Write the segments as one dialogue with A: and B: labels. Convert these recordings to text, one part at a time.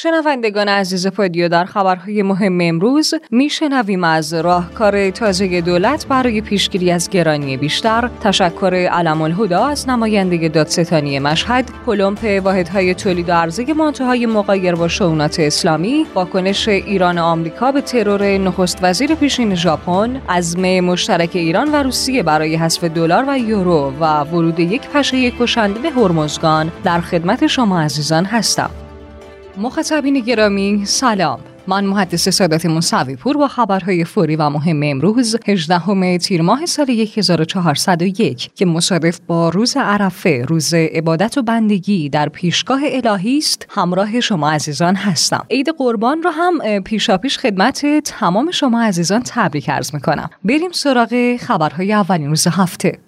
A: شنوندگان عزیز پادیو در خبرهای مهم امروز میشنویم از راهکار تازه دولت برای پیشگیری از گرانی بیشتر. تشکر علم الهدا از نماینده دادستانی مشهد. پلمپ واحدهای تولید و عرضه مانتوهای مقایر با شونات اسلامی. واکنش ایران و آمریکا به ترور نخست وزیر پیشین ژاپن. عزم مشترک ایران و روسیه برای حذف دلار و یورو و ورود یک پشه کشنده به هرمزگان. در خدمت شما عزیزان هستم. مخاطبین گرامی سلام. من محدث سادات موسوی پور با خبرهای فوری و مهم امروز 18 تیر ماه سال 1401 که مصادف با روز عرفه روز عبادت و بندگی در پیشگاه الهی است همراه شما عزیزان هستم. عید قربان رو هم پیشاپیش خدمت تمام شما عزیزان تبریک عرض می‌کنم. بریم سراغ خبرهای اولین روز هفته.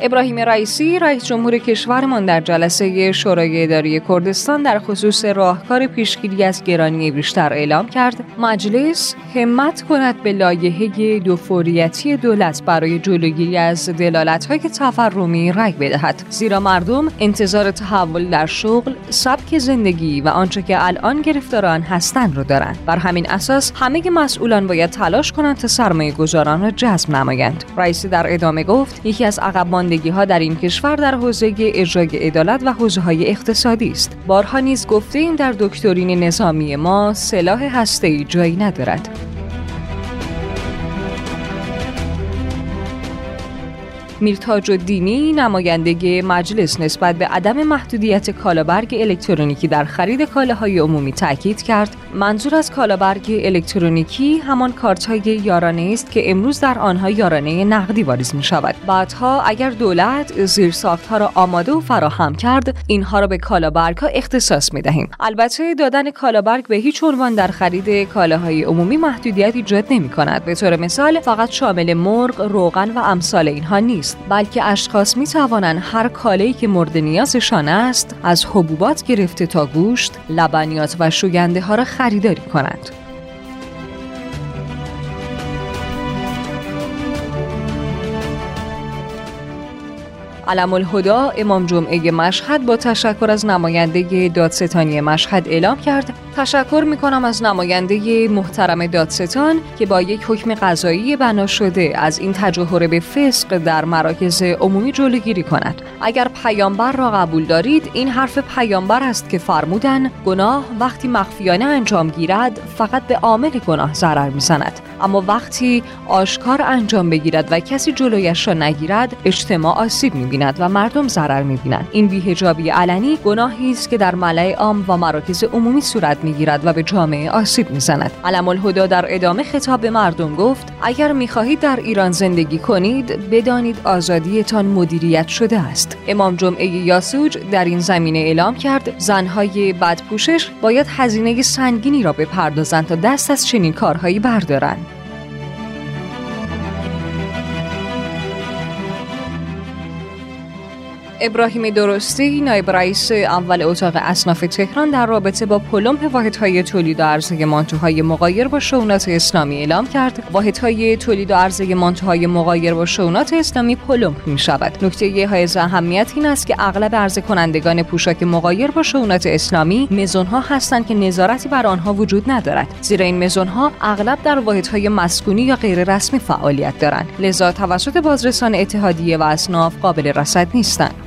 A: ابراهیم رئیسی رئیس جمهور کشورمان در جلسه شورای اداری کردستان در خصوص راهکار پیشگیری از گرانی بیشتر اعلام کرد مجلس همت کند به لایحه دو فوریتی دولت برای جلوگیری از دلالت‌های تفرمی رگ بدهد. زیرا مردم انتظار تحول در شغل سبک زندگی و آنچه که الان گرفتاران هستند رو دارند. بر همین اساس همه مسئولان باید تلاش کنند تا سرمایه گذاران را جذب نمایند. رئیسی در ادامه گفت یکی از عقب ماندگی ها در این کشور در حوزه اجرای عدالت و حوزه های اقتصادی است. بارها نیز گفته این در دکترین نظامی ما سلاح هسته‌ای جایی ندارد. میرتاج دینی نماینده مجلس نسبت به عدم محدودیت کالابرگ الکترونیکی در خرید کالاهای عمومی تاکید کرد منظور از کالابرگ الکترونیکی همان کارت های یارانه است که امروز در آنها یارانه نقدی واریز می شود بعدها اگر دولت زیرساخت ها را آماده و فراهم کرد اینها را به کالابرگ ها اختصاص می دهیم البته دادن کالابرگ به هیچ عنوان در خرید کالاهای عمومی محدودیت ایجاد نمی کند به طور مثال فقط شامل مرغ روغن و امثال اینها نیست. بلکه اشخاص می توانند هر کاله‌ای که مورد نیازشان است از حبوبات گرفته تا گوشت، لبنیات و شوینده ها را خریداری کنند. علم الهدا امام جمعه مشهد با تشکر از نماینده دادستانی مشهد اعلام کرد. تشکر می کنم از نماینده محترم دادستان که با یک حکم قضایی بنا شده از این تجاهر به فسق در مراکز عمومی جلوگیری کند. اگر پیامبر را قبول دارید این حرف پیامبر است که فرمودن گناه وقتی مخفیانه انجام گیرد فقط به عامل گناه ضرر می‌زند. اما وقتی آشکار انجام بگیرد و کسی جلویش را نگیرد اجتماع آسیب می‌بیند و مردم ضرر می‌بینند. این بیهجابی علنی گناهی است که در ملع عام و مراکز عمومی صورت می‌گیرد و به جامعه آسیب می‌زند. علم الهدا در ادامه خطاب به مردم گفت اگر می‌خواهید در ایران زندگی کنید بدانید آزادیتان مدیریت شده است. امام جمعه یاسوج در این زمینه اعلام کرد زنهای بدپوشش باید هزینه سنگینی را بپردازند تا دست از چنین کارهایی بردارند. ابراهیم درستی نایب رئیس اول اتاق اصناف تهران در رابطه با پلمپ واحدهای تولید و عرضه مانتوهای مقایر با شونات اسلامی اعلام کرد. واحدهای تولید و عرضه مانتوهای مقایر با شونات اسلامی پلمپ می شود. نکته های اهمیت این است که اغلب عرضه کنندگان پوشاک مقایر با شونات اسلامی مزونها هستند که نظارتی بر آنها وجود ندارد. زیرا این مزونها اغلب در واحدهای مسکونی یا غیر رسمی فعالیت دارند. لذا توسط بازرسان اتحادیه و اصناف قابل رصد نیستند.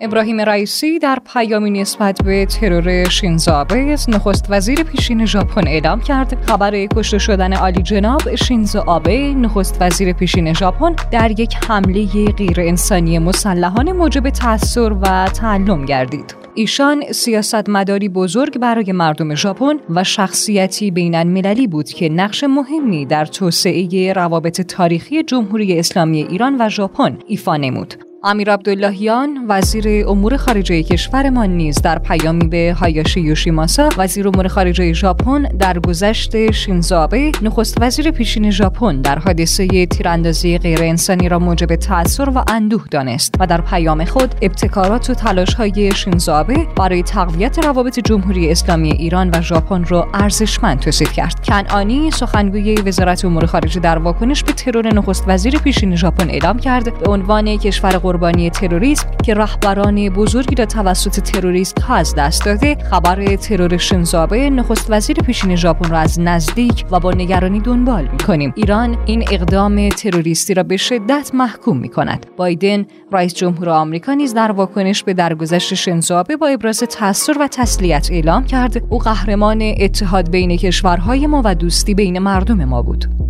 A: ابراهیم رئیسی در پیامی نسبت به ترور شینزو نخست وزیر پیشین ژاپن اعلام کرد خبر کشته شدن عالی جناب شینزو آبه نخست وزیر پیشین ژاپن در یک حمله غیر انسانی مسلحانه موجب تاثر و تعلم گردید ایشان سیاستمداری بزرگ برای مردم ژاپن و شخصیتی بین المللی بود که نقش مهمی در توسعه روابط تاریخی جمهوری اسلامی ایران و ژاپن ایفا نمود. امیر عبداللهیان وزیر امور خارجه کشورمان نیز در پیامی به هایاشی یوشیماسا وزیر امور خارجه ژاپن در گذشت شینزابه نخست وزیر پیشین ژاپن در حادثه تیراندازی غیر انسانی را موجب تاثر و اندوه دانست و در پیام خود ابتکارات و تلاش های شینزابه برای تقویت روابط جمهوری اسلامی ایران و ژاپن را ارزشمند توصیف کرد. کنعانی سخنگوی وزارت امور خارجه در واکنش به ترور نخست وزیر پیشین ژاپن اعلام کرد. به عنوان کشور قربانی تروریسم که رهبران بزرگی را توسط تروریست ها از دست داده خبر ترور شنزابه نخست وزیر پیشین ژاپن را از نزدیک و با نگرانی دنبال می کنیم ایران این اقدام تروریستی را به شدت محکوم می کند بایدن رئیس جمهور آمریکا نیز در واکنش به درگذشت شنزابه با ابراز تاثر و تسلیت اعلام کرد. او قهرمان اتحاد بین کشورهای ما و دوستی بین مردم ما بود.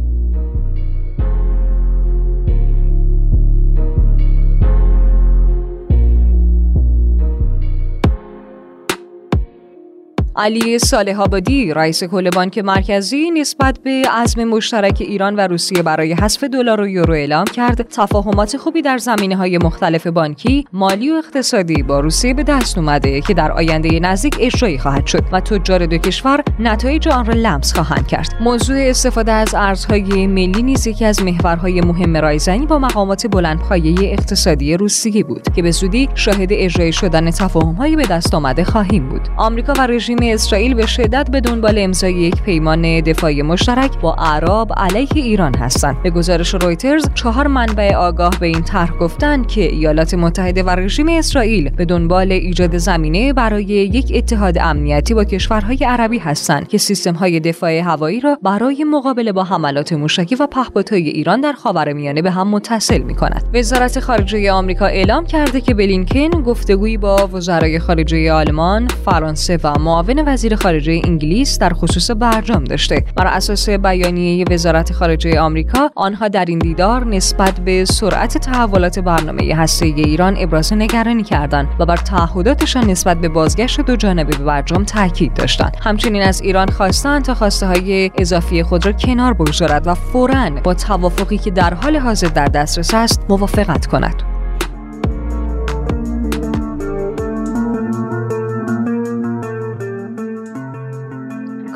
A: علی صالح آبادی رئیس کل بانک مرکزی نسبت به عزم مشترک ایران و روسیه برای حذف دلار و یورو اعلام کرد. تفاهمات خوبی در زمینه های مختلف بانکی مالی و اقتصادی با روسیه به دست اومده که در آینده نزدیک اجرایی خواهد شد و تجار دو کشور نتایج آن را لمس خواهند کرد. موضوع استفاده از ارزهای ملی نیز یکی از محورهای مهم رایزنی با مقامات بلندپایه اقتصادی روسیه بود که به زودی شاهد اجرای شدن تفاهم‌های به دست آمده خواهیم بود. آمریکا و رژیم اسرائیل به شدت به دنبال امضای یک پیمان دفاعی مشترک با عرب علیه ایران هستند. به گزارش رویترز چهار منبع آگاه به این طرح گفتند که ایالات متحده و رژیم اسرائیل به دنبال ایجاد زمینه برای یک اتحاد امنیتی با کشورهای عربی هستند که سیستم‌های دفاع هوایی را برای مقابله با حملات موشکی و پهپادهای ایران در خاورمیانه به هم متصل می‌کند. وزارت خارجه آمریکا اعلام کرده که بلینکن گفتگویی با وزرای خارجه آلمان، فرانسه و معاون معاون وزیر خارجه انگلیس در خصوص برجام داشته. بر اساس بیانیه وزارت خارجه آمریکا آنها در این دیدار نسبت به سرعت تحولات برنامه هسته‌ای ایران ابراز نگرانی کردند و بر تعهداتشان نسبت به بازگشت دو جانبه به برجام تاکید داشتند. همچنین از ایران خواستند تا خواسته های اضافی خود را کنار بگذارد و فوراً با توافقی که در حال حاضر در دسترس است موافقت کند.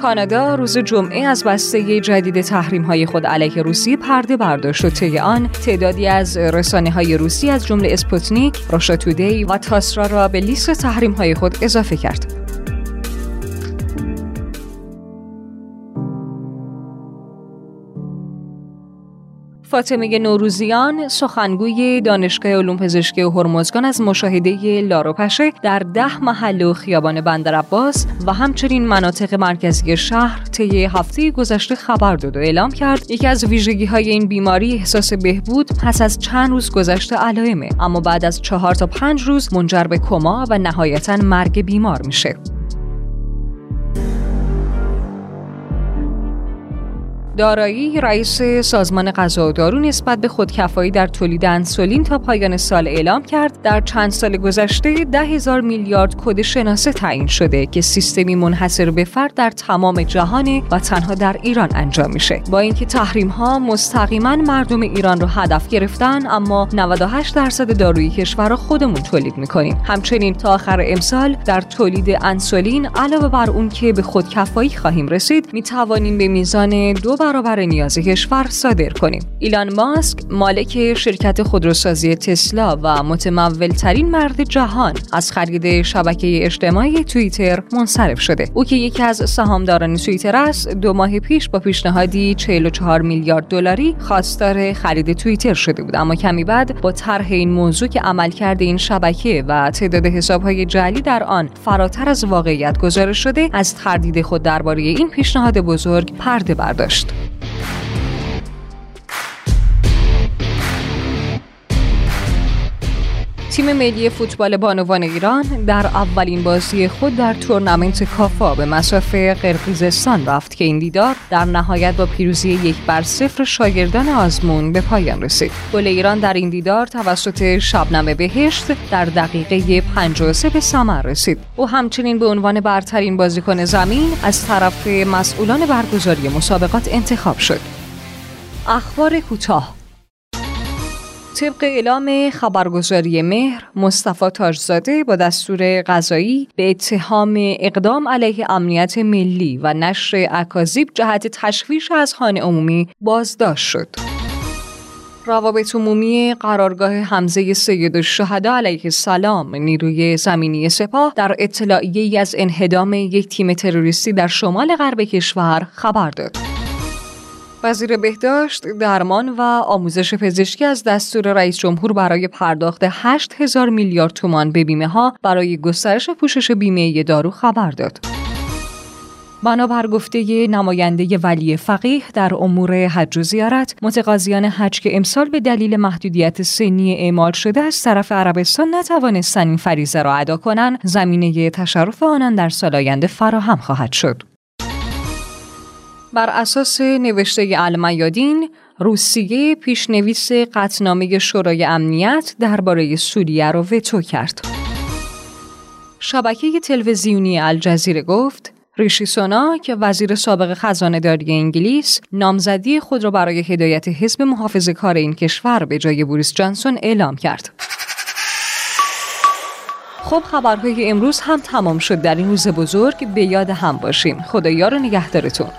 A: کانادا روز جمعه از بسته جدید تحریم های خود علیه روسیه پرده برداشت و طی آن تعدادی از رسانه های روسی از جمله اسپوتنیک، روشا تودی و تاسرا را به لیست تحریم های خود اضافه کرد. فاطمه نوروزیان سخنگوی دانشگاه علوم پزشکی و هرمزگان از مشاهده لاروپشه در ده محل و خیابان بندر عباس و همچنین مناطق مرکزی شهر طی هفته گذشته خبر داد و اعلام کرد. یکی از ویژگی های این بیماری احساس بهبود پس از چند روز گذشته علائمه اما بعد از چهار تا پنج روز منجر به کما و نهایتا مرگ بیمار میشه. دارایی رئیس سازمان غذا و دارو نسبت به خودکفایی در تولید انسولین تا پایان سال اعلام کرد. در چند سال گذشته ده هزار میلیارد کد شناسه تعیین شده که سیستمی منحصر به فرد در تمام جهان و تنها در ایران انجام میشه. با اینکه تحریم ها مستقیما مردم ایران رو هدف گرفتن اما 98 درصد داروی کشور را خودمون تولید می‌کنیم. همچنین تا آخر امسال در تولید انسولین علاوه بر اون که به خودکفایی خواهیم رسید می‌توانیم به میزان دو برابر نیاز کشور صادر کنیم. ایلان ماسک مالک شرکت خودروسازی تسلا و متمول ترین مرد جهان از خرید شبکه اجتماعی توییتر منصرف شده. او که یکی از سهامداران توییتر است دو ماه پیش با پیشنهادی 44 میلیارد دلاری خواستار خرید توییتر شده بود. اما کمی بعد با طرح این موضوع که عملکرد این شبکه و تعداد حسابهای جعلی در آن فراتر از واقعیت گزارش شده از تردید خود درباره این پیشنهاد بزرگ پرده برداشت. we تیم ملی فوتبال بانوان ایران در اولین بازی خود در تورنمنت کافا به مسافه قرقیزستان رفت که این دیدار در نهایت با پیروزی یک بر صفر شاگردان آزمون به پایان رسید. گل ایران در این دیدار توسط شبنم بهشت در دقیقه 53 به ثمر رسید. او همچنین به عنوان برترین بازیکن زمین از طرف مسئولان برگزاری مسابقات انتخاب شد. اخبار کوتاه طبق اعلام خبرگزاری مهر مصطفی تاجزاده با دستور قضایی به اتهام اقدام علیه امنیت ملی و نشر اکاذیب جهت تشویش از خانه عمومی بازداشت شد. روابط عمومی قرارگاه حمزه سید الشهدا علیه السلام نیروی زمینی سپاه در اطلاعیه از انهدام یک تیم تروریستی در شمال غرب کشور خبر داد. وزیر بهداشت، درمان و آموزش پزشکی از دستور رئیس جمهور برای پرداخت 8 هزار میلیارد تومان به بیمه ها برای گسترش پوشش بیمه دارو خبر داد. بنابر گفته نماینده ولی فقیه در امور حج و زیارت متقاضیان حج که امسال به دلیل محدودیت سنی اعمال شده از طرف عربستان نتوانستن این فریزه را ادا کنند زمینه تشرف آنان در سال آینده فراهم خواهد شد بر اساس نوشته المیادین روسیه پیشنویس قطنامه شورای امنیت درباره سوریه را وتو کرد. شبکه تلویزیونی الجزیره گفت ریشی سونا که وزیر سابق خزانه داری انگلیس نامزدی خود را برای هدایت حزب محافظ کار این کشور به جای بوریس جانسون اعلام کرد. خب خبرهای امروز هم تمام شد در این روز بزرگ به یاد هم باشیم خدایا رو نگهدارتون